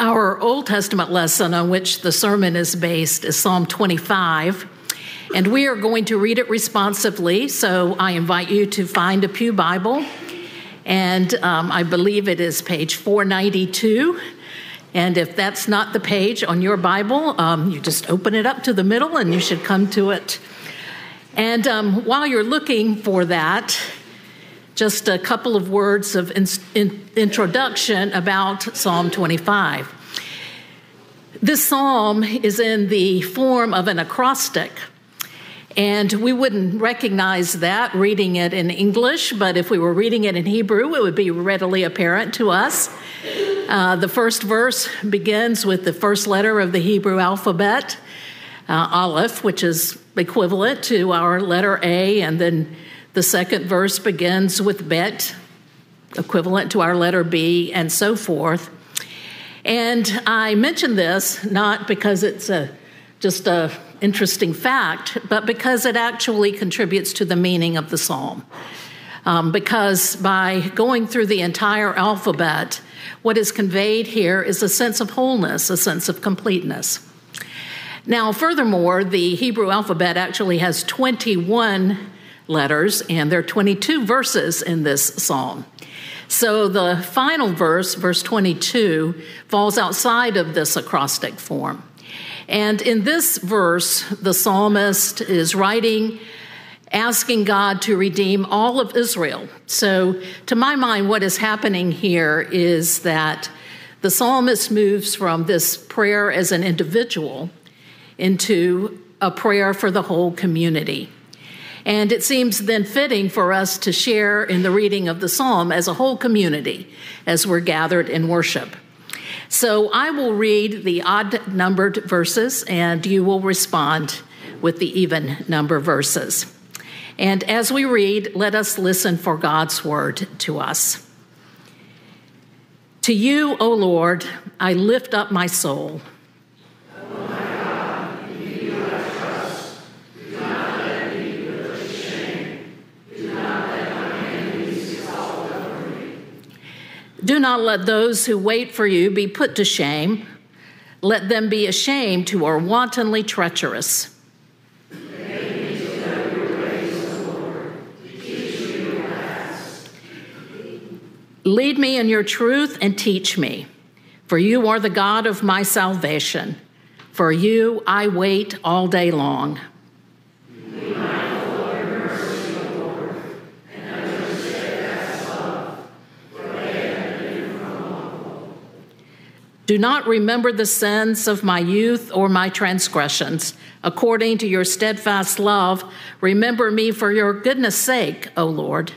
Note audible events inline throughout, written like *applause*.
Our Old Testament lesson on which the sermon is based is Psalm 25, and we are going to read it responsively. So I invite you to find a Pew Bible, and um, I believe it is page 492. And if that's not the page on your Bible, um, you just open it up to the middle and you should come to it. And um, while you're looking for that, just a couple of words of in, in, introduction about Psalm 25. This psalm is in the form of an acrostic, and we wouldn't recognize that reading it in English, but if we were reading it in Hebrew, it would be readily apparent to us. Uh, the first verse begins with the first letter of the Hebrew alphabet, uh, Aleph, which is equivalent to our letter A, and then the second verse begins with bet, equivalent to our letter B, and so forth. And I mention this not because it's a, just a interesting fact, but because it actually contributes to the meaning of the psalm. Um, because by going through the entire alphabet, what is conveyed here is a sense of wholeness, a sense of completeness. Now, furthermore, the Hebrew alphabet actually has 21 letters, and there are 22 verses in this psalm. So the final verse, verse 22, falls outside of this acrostic form. And in this verse, the psalmist is writing, asking God to redeem all of Israel. So, to my mind, what is happening here is that the psalmist moves from this prayer as an individual into a prayer for the whole community. And it seems then fitting for us to share in the reading of the psalm as a whole community as we're gathered in worship. So I will read the odd numbered verses and you will respond with the even number verses. And as we read, let us listen for God's word to us. To you, O Lord, I lift up my soul. Do not let those who wait for you be put to shame. Let them be ashamed who are wantonly treacherous. Lead me in your truth and teach me, for you are the God of my salvation. For you I wait all day long. Do not remember the sins of my youth or my transgressions. According to your steadfast love, remember me for your goodness' sake, O Lord.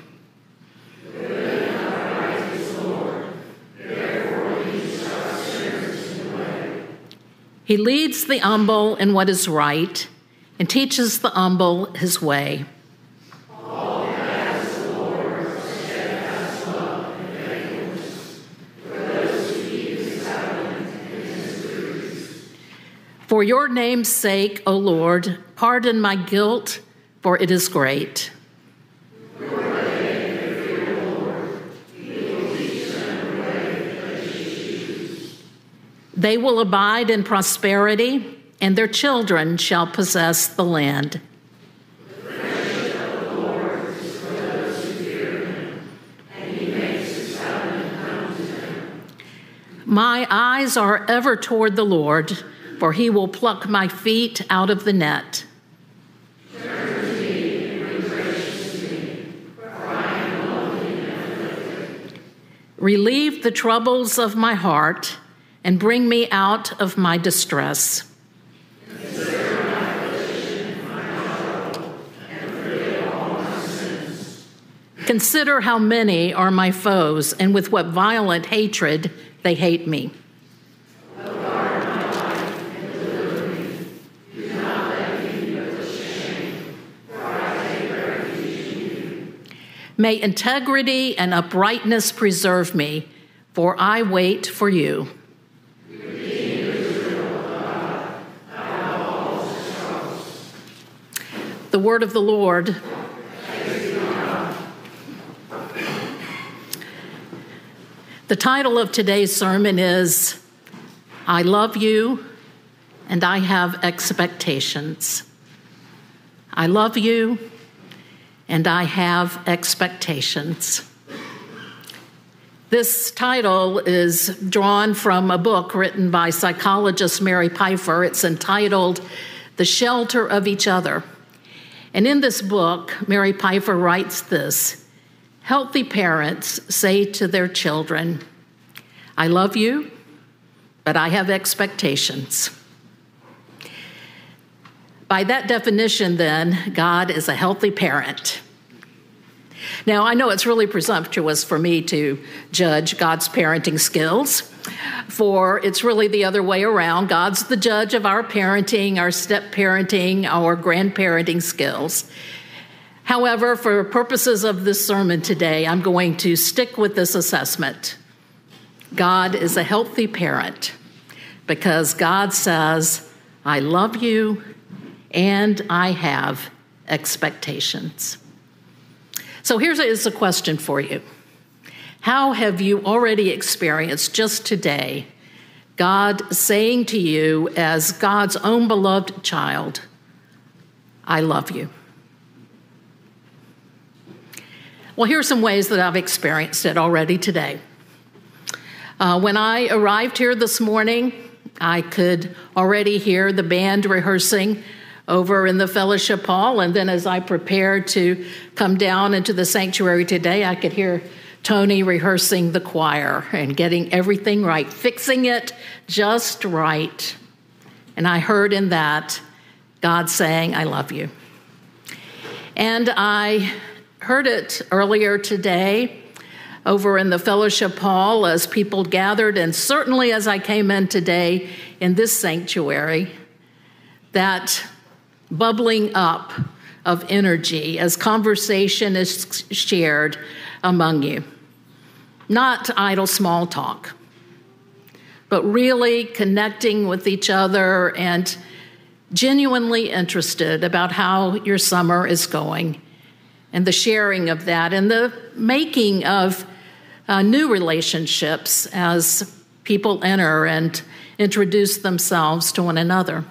He leads the humble in what is right and teaches the humble his way. For your name's sake, O Lord, pardon my guilt, for it is great. They will abide in prosperity, and their children shall possess the land. My eyes are ever toward the Lord for he will pluck my feet out of the net. Relieve the troubles of my heart and bring me out of my distress. Consider how many are my foes, and with what violent hatred they hate me. May integrity and uprightness preserve me, for I wait for you. The word of the Lord. The title of today's sermon is I love you and I have expectations. I love you and I have expectations. This title is drawn from a book written by psychologist Mary Pipher. It's entitled The Shelter of Each Other. And in this book, Mary Pipher writes this Healthy parents say to their children, I love you, but I have expectations. By that definition, then, God is a healthy parent. Now, I know it's really presumptuous for me to judge God's parenting skills, for it's really the other way around. God's the judge of our parenting, our step parenting, our grandparenting skills. However, for purposes of this sermon today, I'm going to stick with this assessment. God is a healthy parent because God says, I love you and I have expectations. So here's a question for you How have you already experienced just today God saying to you, as God's own beloved child, I love you? Well, here are some ways that I've experienced it already today. Uh, when I arrived here this morning, I could already hear the band rehearsing over in the fellowship hall. And then as I prepared to come down into the sanctuary today, I could hear Tony rehearsing the choir and getting everything right, fixing it just right. And I heard in that God saying, I love you. And I heard it earlier today over in the fellowship hall as people gathered, and certainly as I came in today in this sanctuary, that bubbling up of energy as conversation is shared among you. Not idle small talk, but really connecting with each other and genuinely interested about how your summer is going and the sharing of that and the making of uh, new relationships as people enter and introduce themselves to one another.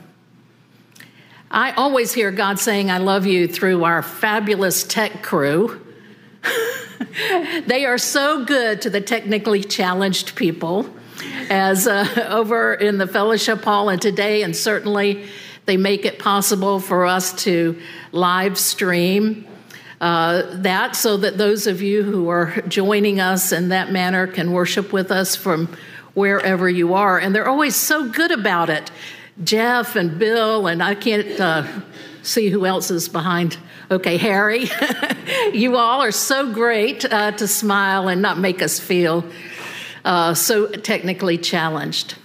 I always hear God saying, I love you through our fabulous tech crew. *laughs* they are so good to the technically challenged people, as uh, *laughs* over in the fellowship hall and today, and certainly they make it possible for us to live stream uh, that so that those of you who are joining us in that manner can worship with us from wherever you are. And they're always so good about it. Jeff and Bill, and I can't uh, see who else is behind. Okay, Harry, *laughs* you all are so great uh, to smile and not make us feel uh, so technically challenged.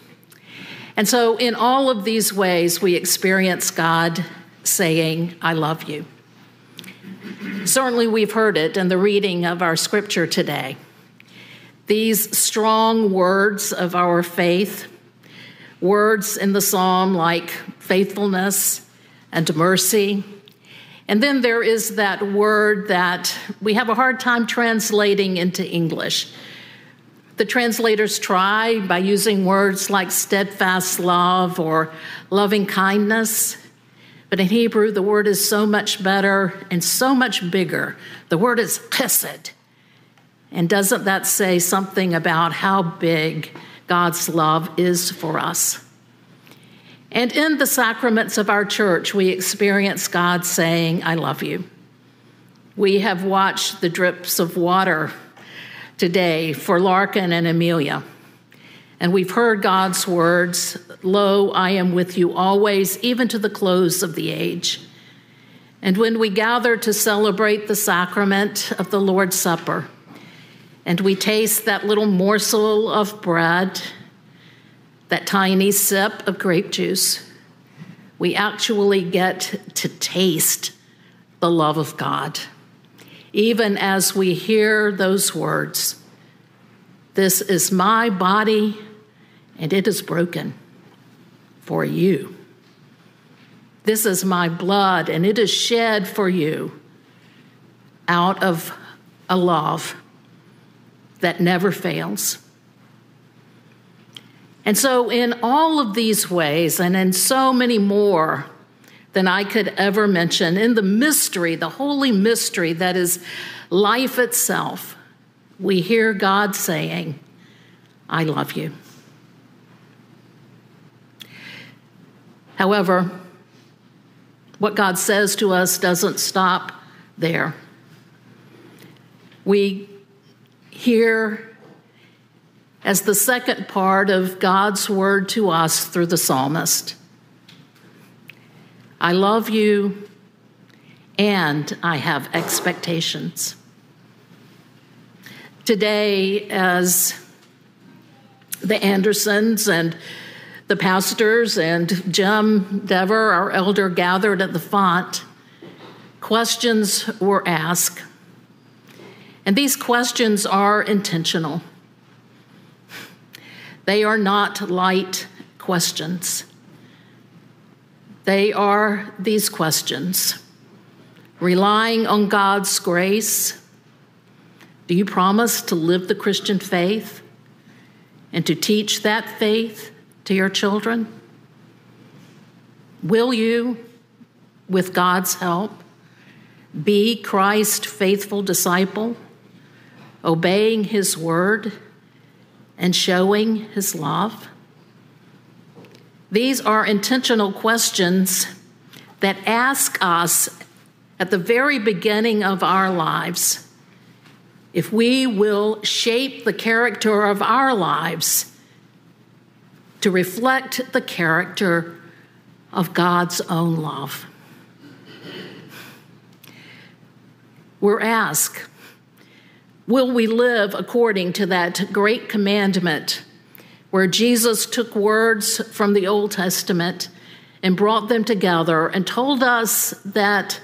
And so, in all of these ways, we experience God saying, I love you. Certainly, we've heard it in the reading of our scripture today. These strong words of our faith words in the psalm like faithfulness and mercy. And then there is that word that we have a hard time translating into English. The translators try by using words like steadfast love or loving kindness. But in Hebrew, the word is so much better and so much bigger. The word is chesed. And doesn't that say something about how big God's love is for us. And in the sacraments of our church, we experience God saying, I love you. We have watched the drips of water today for Larkin and Amelia. And we've heard God's words Lo, I am with you always, even to the close of the age. And when we gather to celebrate the sacrament of the Lord's Supper, and we taste that little morsel of bread, that tiny sip of grape juice, we actually get to taste the love of God. Even as we hear those words, this is my body and it is broken for you. This is my blood and it is shed for you out of a love that never fails. And so, in all of these ways, and in so many more than I could ever mention, in the mystery, the holy mystery that is life itself, we hear God saying, I love you. However, what God says to us doesn't stop there. We hear as the second part of God's word to us through the psalmist I love you and I have expectations. Today, as the Andersons and the pastors and Jim Dever, our elder, gathered at the font, questions were asked. And these questions are intentional. They are not light questions. They are these questions relying on God's grace. Do you promise to live the Christian faith and to teach that faith to your children? Will you, with God's help, be Christ's faithful disciple, obeying his word and showing his love? These are intentional questions that ask us at the very beginning of our lives if we will shape the character of our lives to reflect the character of God's own love. We're asked, will we live according to that great commandment where Jesus took words from the Old Testament and brought them together and told us that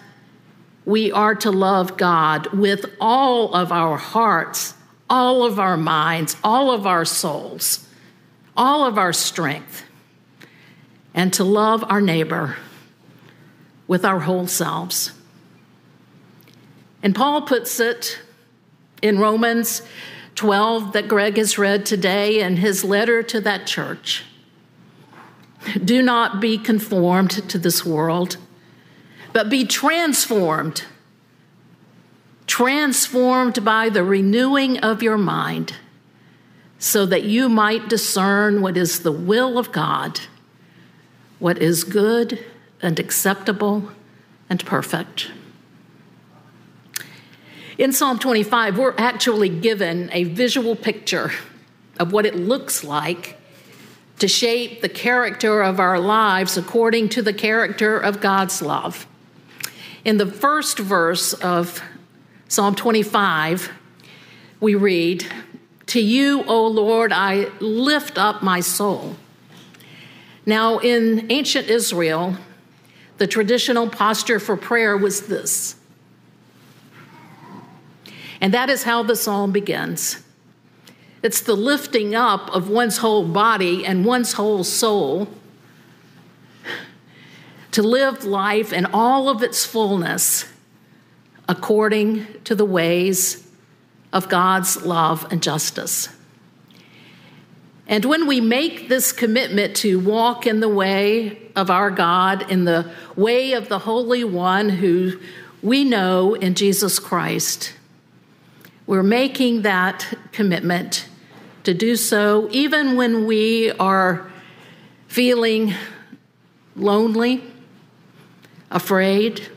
we are to love God with all of our hearts, all of our minds, all of our souls all of our strength and to love our neighbor with our whole selves. And Paul puts it in Romans 12 that Greg has read today in his letter to that church. Do not be conformed to this world, but be transformed. Transformed by the renewing of your mind so that you might discern what is the will of God, what is good and acceptable and perfect. In Psalm 25, we're actually given a visual picture of what it looks like to shape the character of our lives according to the character of God's love. In the first verse of Psalm 25, we read, to you, O Lord, I lift up my soul. Now, in ancient Israel, the traditional posture for prayer was this. And that is how the psalm begins. It's the lifting up of one's whole body and one's whole soul to live life in all of its fullness according to the ways of God's love and justice. And when we make this commitment to walk in the way of our God, in the way of the Holy One who we know in Jesus Christ, we're making that commitment to do so even when we are feeling lonely, afraid,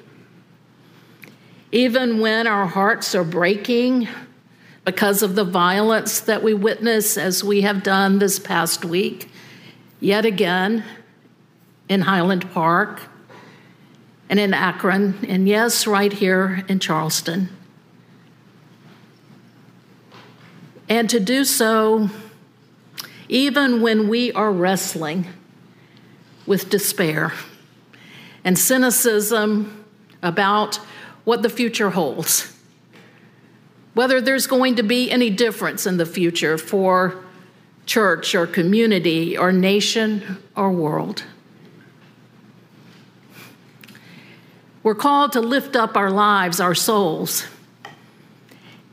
even when our hearts are breaking because of the violence that we witness as we have done this past week, yet again in Highland Park and in Akron, and yes, right here in Charleston. And to do so even when we are wrestling with despair and cynicism about what the future holds whether there's going to be any difference in the future for church or community or nation or world. We're called to lift up our lives, our souls.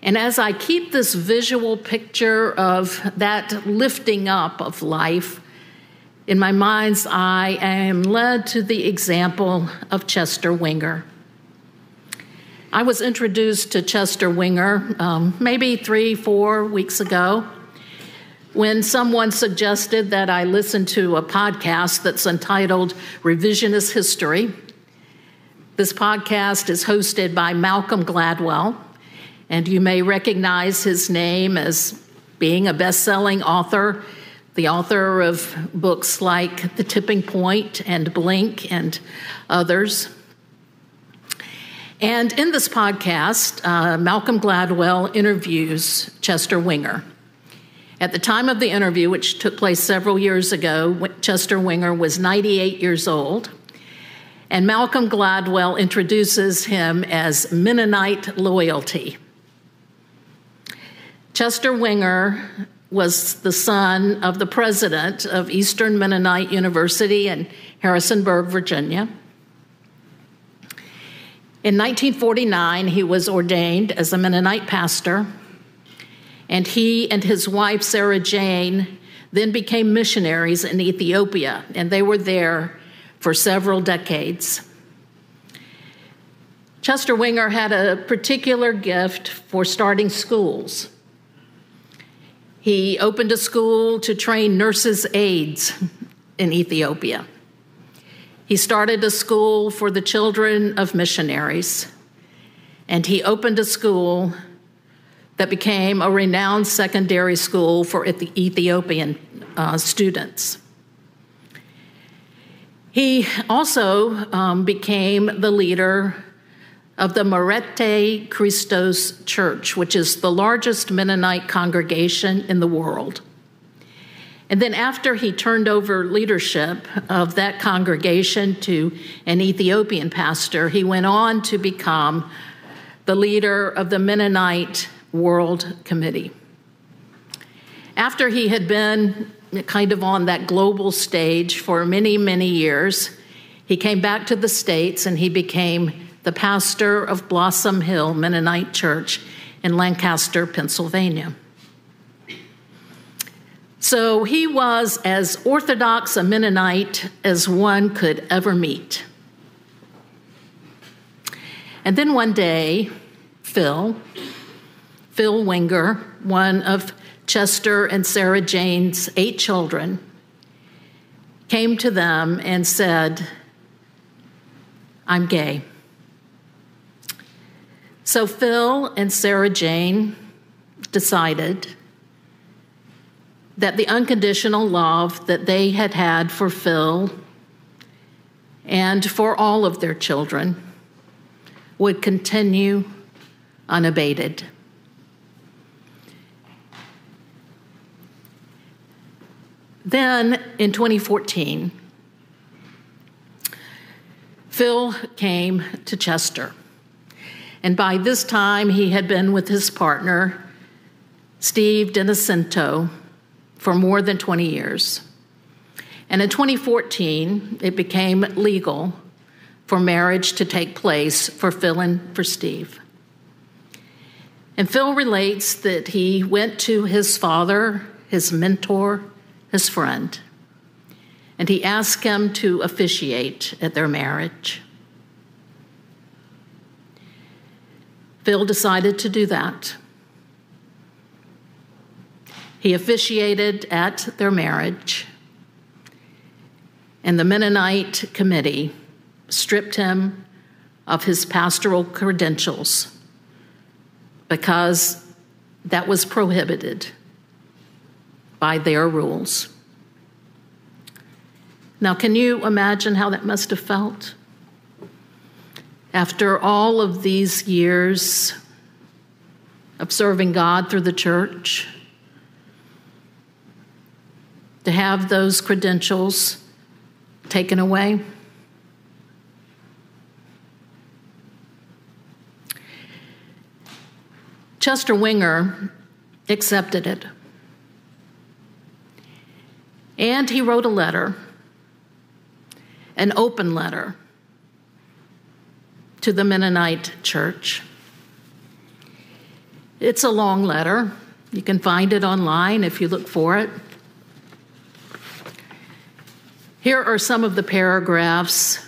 And as I keep this visual picture of that lifting up of life in my mind's eye, I am led to the example of Chester Wenger. I was introduced to Chester Wenger um, maybe three, four weeks ago when someone suggested that I listen to a podcast that's entitled Revisionist History. This podcast is hosted by Malcolm Gladwell, and you may recognize his name as being a best selling author, the author of books like The Tipping Point and Blink and others. And in this podcast, uh, Malcolm Gladwell interviews Chester Wenger. At the time of the interview, which took place several years ago, Chester Wenger was 98 years old. And Malcolm Gladwell introduces him as Mennonite loyalty. Chester Wenger was the son of the president of Eastern Mennonite University in Harrisonburg, Virginia. In 1949, he was ordained as a Mennonite pastor and he and his wife, Sarah Jane, then became missionaries in Ethiopia, and they were there for several decades. Chester Wenger had a particular gift for starting schools. He opened a school to train nurses' aides in Ethiopia. He started a school for the children of missionaries, and he opened a school that became a renowned secondary school for Ethiopian uh, students. He also um, became the leader of the Meserete Kristos Church, which is the largest Mennonite congregation in the world. And then, after he turned over leadership of that congregation to an Ethiopian pastor, he went on to become the leader of the Mennonite World Committee. After he had been kind of on that global stage for many, many years, he came back to the States and he became the pastor of Blossom Hill Mennonite Church in Lancaster, Pennsylvania. So he was as orthodox a Mennonite as one could ever meet. And then one day, Phil, Phil Wenger, one of Chester and Sarah Jane's eight children, came to them and said, I'm gay. So Phil and Sarah Jane decided that the unconditional love that they had had for Phil and for all of their children would continue unabated. Then in 2014, Phil came to Chester. And by this time, he had been with his partner, Steve DiNocento, for more than 20 years. And in 2014, it became legal for marriage to take place for Phil and for Steve. And Phil relates that he went to his father, his mentor, his friend, and he asked him to officiate at their marriage. Phil decided to do that. He officiated at their marriage, and the Mennonite committee stripped him of his pastoral credentials because that was prohibited by their rules. Now, can you imagine how that must have felt? After all of these years of serving God through the church, to have those credentials taken away. Chester Wenger accepted it. And he wrote a letter, an open letter, to the Mennonite church. It's a long letter. You can find it online if you look for it. Here are some of the paragraphs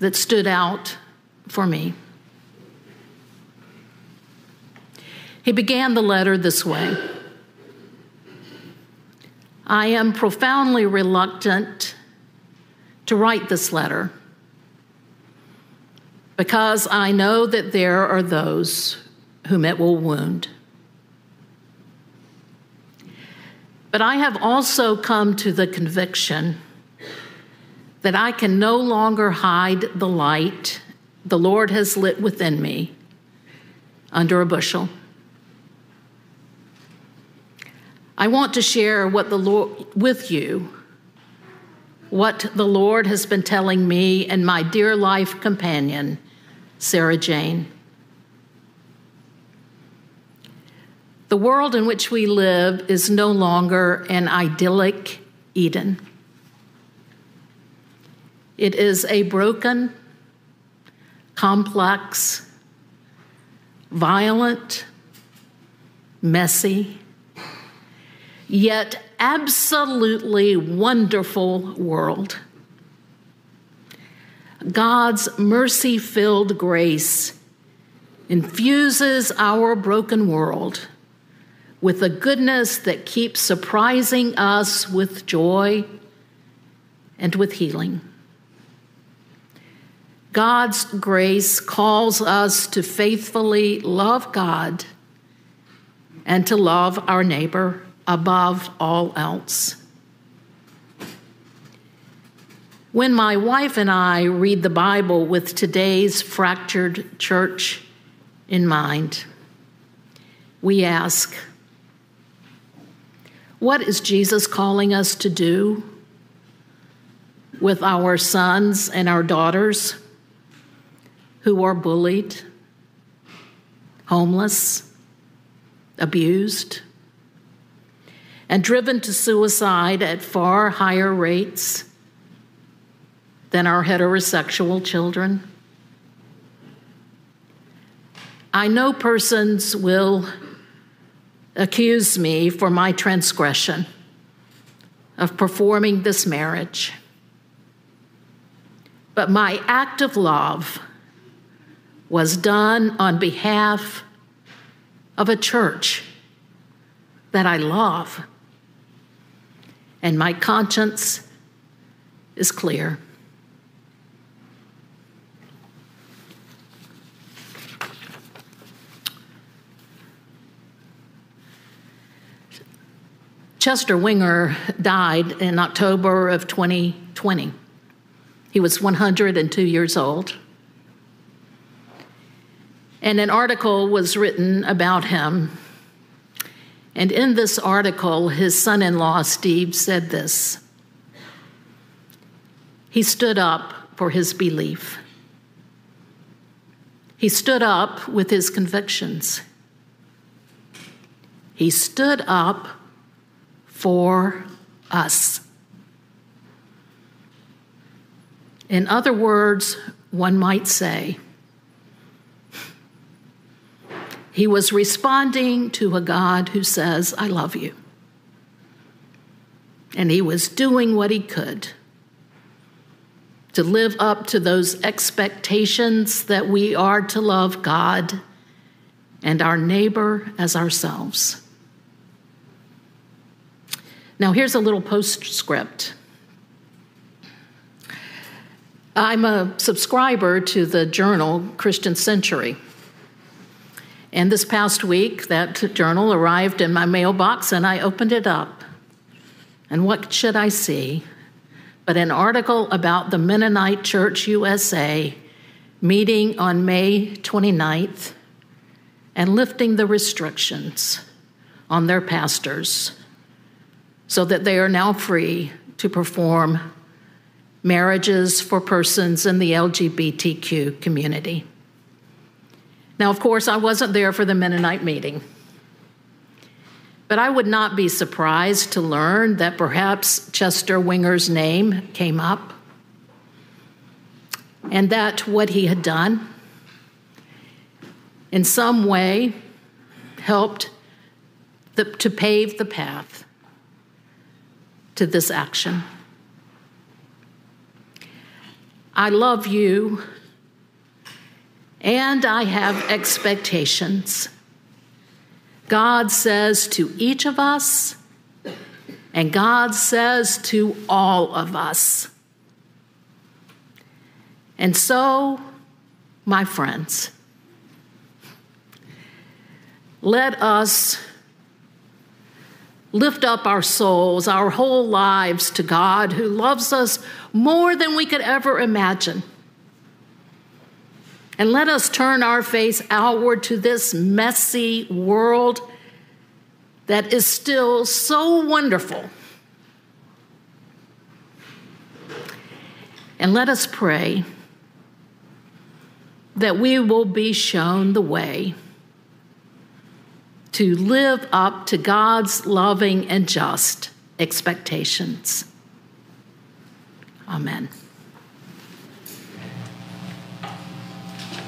that stood out for me. He began the letter this way I am profoundly reluctant to write this letter because I know that there are those whom it will wound. But I have also come to the conviction that I can no longer hide the light the Lord has lit within me under a bushel. I want to share what the Lord with you what the Lord has been telling me and my dear life companion, Sarah Jane. The world in which we live is no longer an idyllic Eden. It is a broken, complex, violent, messy, yet absolutely wonderful world. God's mercy filled grace infuses our broken world with a goodness that keeps surprising us with joy and with healing. God's grace calls us to faithfully love God and to love our neighbor above all else. When my wife and I read the Bible with today's fractured church in mind, we ask, what is Jesus calling us to do with our sons and our daughters who are bullied, homeless, abused, and driven to suicide at far higher rates than our heterosexual children? I know persons will accuse me for my transgression of performing this marriage. But my act of love was done on behalf of a church that I love. And my conscience is clear. Chester Wenger died in October of 2020. He was 102 years old. And an article was written about him. And in this article, his son in law, Steve, said this He stood up for his belief, he stood up with his convictions, he stood up for us. In other words, one might say, he was responding to a God who says, I love you. And he was doing what he could to live up to those expectations that we are to love God and our neighbor as ourselves. Now, here's a little postscript. I'm a subscriber to the journal Christian Century. And this past week, that journal arrived in my mailbox and I opened it up. And what should I see? But an article about the Mennonite Church USA meeting on May 29th and lifting the restrictions on their pastors so that they are now free to perform marriages for persons in the LGBTQ community. Now, of course, I wasn't there for the Mennonite meeting, but I would not be surprised to learn that perhaps Chester Wenger's name came up and that what he had done in some way helped the, to pave the path to this action. I love you, and I have expectations. God says to each of us, and God says to all of us. And so, my friends, let us lift up our souls, our whole lives to God who loves us more than we could ever imagine. And let us turn our face outward to this messy world that is still so wonderful. And let us pray that we will be shown the way to live up to God's loving and just expectations. Amen.